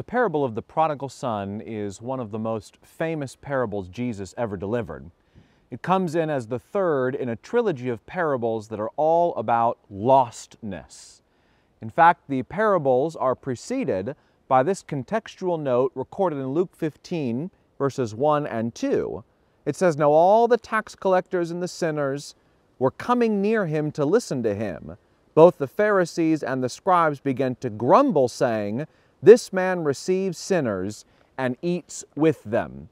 The parable of the prodigal son is one of the most famous parables Jesus ever delivered. It comes in as the third in a trilogy of parables that are all about lostness. In fact, the parables are preceded by this contextual note recorded in Luke 15, verses 1 and 2. It says, Now all the tax collectors and the sinners were coming near him to listen to him. Both the Pharisees and the scribes began to grumble, saying, This man receives sinners and eats with them.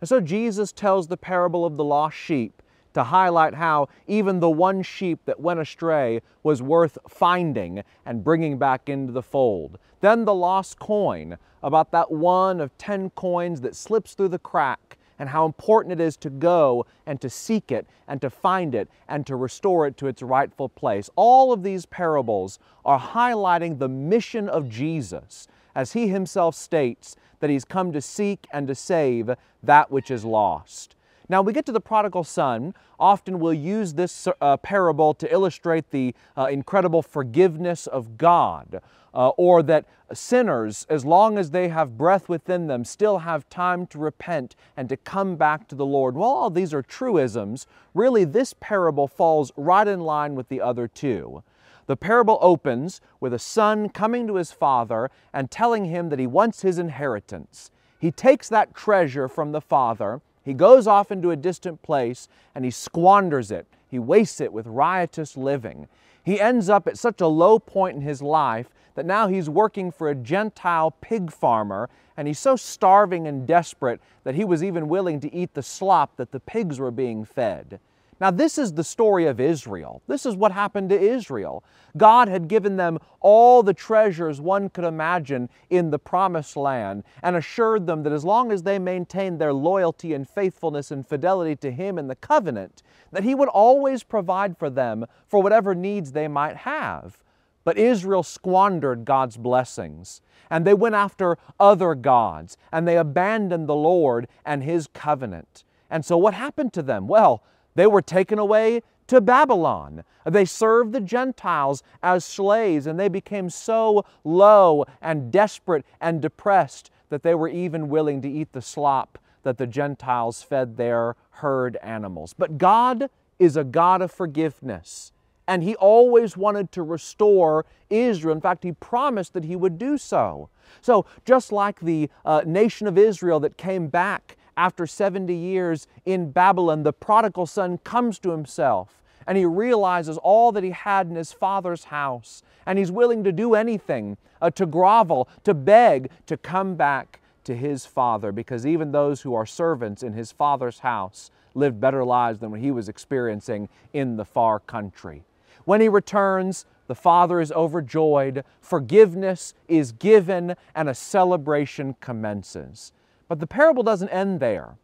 And so Jesus tells the parable of the lost sheep to highlight how even the one sheep that went astray was worth finding and bringing back into the fold. Then the lost coin, about that one of ten coins that slips through the crack and how important it is to go and to seek it and to find it and to restore it to its rightful place. All of these parables are highlighting the mission of Jesus as he himself states that he's come to seek and to save that which is lost. Now, we get to the prodigal son. Often we'll use this uh, parable to illustrate the uh, incredible forgiveness of God, uh, or that sinners, as long as they have breath within them, still have time to repent and to come back to the Lord. While all these are truisms, really this parable falls right in line with the other two. The parable opens with a son coming to his father and telling him that he wants his inheritance. He takes that treasure from the father he goes off into a distant place and he squanders it. He wastes it with riotous living. He ends up at such a low point in his life that now he's working for a Gentile pig farmer and he's so starving and desperate that he was even willing to eat the slop that the pigs were being fed. Now, this is the story of Israel. This is what happened to Israel. God had given them all the treasures one could imagine in the promised land and assured them that as long as they maintained their loyalty and faithfulness and fidelity to Him in the covenant, that He would always provide for them for whatever needs they might have. But Israel squandered God's blessings, and they went after other gods, and they abandoned the Lord and His covenant. And so what happened to them? Well, they were taken away to Babylon. They served the Gentiles as slaves, and they became so low and desperate and depressed that they were even willing to eat the slop that the Gentiles fed their herd animals. But God is a God of forgiveness, and He always wanted to restore Israel. In fact, He promised that He would do so. So, just like the uh, nation of Israel that came back after 70 years in Babylon, the prodigal son comes to himself and he realizes all that he had in his father's house. And he's willing to do anything, uh, to grovel, to beg, to come back to his father, because even those who are servants in his father's house lived better lives than what he was experiencing in the far country. When he returns, the father is overjoyed, forgiveness is given, and a celebration commences. But the parable doesn't end there.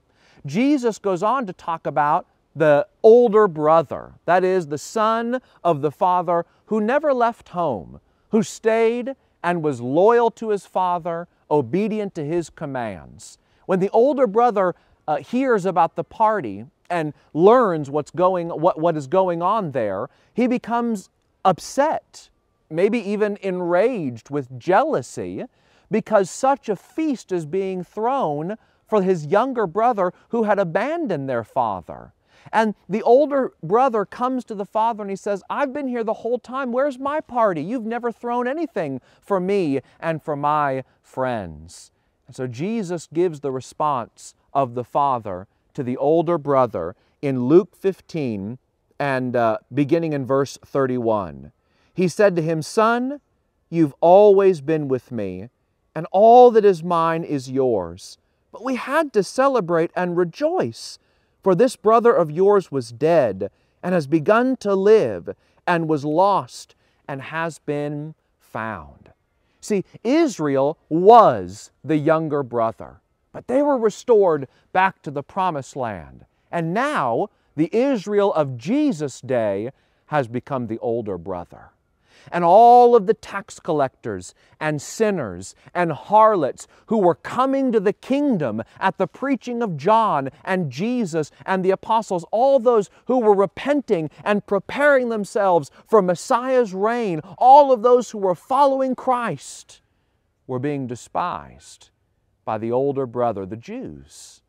Jesus goes on to talk about the older brother, that is, the son of the father who never left home, who stayed and was loyal to his father, obedient to his commands. When the older brother uh, hears about the party and learns what's going, what, what is going on there, he becomes upset, maybe even enraged with jealousy because such a feast is being thrown for his younger brother who had abandoned their father. And the older brother comes to the father and he says, I've been here the whole time. Where's my party? You've never thrown anything for me and for my friends. And so Jesus gives the response of the father to the older brother in Luke 15 and uh, beginning in verse 31. He said to him, Son, you've always been with me and all that is mine is yours. But we had to celebrate and rejoice, for this brother of yours was dead and has begun to live, and was lost and has been found. See, Israel was the younger brother, but they were restored back to the promised land. And now, the Israel of Jesus' day has become the older brother and all of the tax collectors and sinners and harlots who were coming to the kingdom at the preaching of John and Jesus and the apostles, all those who were repenting and preparing themselves for Messiah's reign, all of those who were following Christ, were being despised by the older brother, the Jews.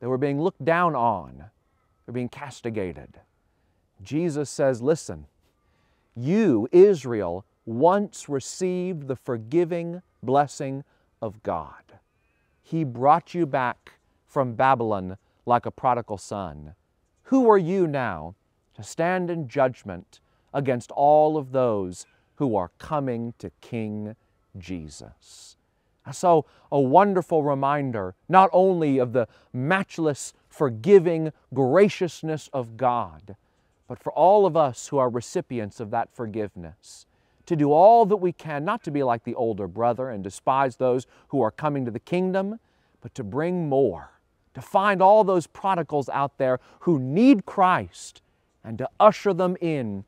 They were being looked down on, they were being castigated. Jesus says, Listen, you, Israel, once received the forgiving blessing of God. He brought you back from Babylon like a prodigal son. Who are you now to stand in judgment against all of those who are coming to King Jesus? So, a wonderful reminder not only of the matchless, forgiving graciousness of God, but for all of us who are recipients of that forgiveness, to do all that we can, not to be like the older brother and despise those who are coming to the kingdom, but to bring more, to find all those prodigals out there who need Christ and to usher them in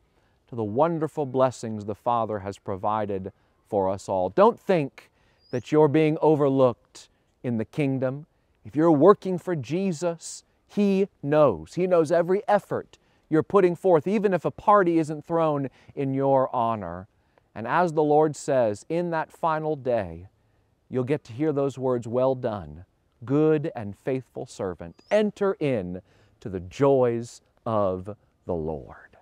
to the wonderful blessings the Father has provided for us all. Don't think that you're being overlooked in the kingdom. If you're working for Jesus, He knows. He knows every effort you're putting forth, even if a party isn't thrown in your honor. And as the Lord says, in that final day, you'll get to hear those words, Well done, good and faithful servant. Enter in to the joys of the Lord.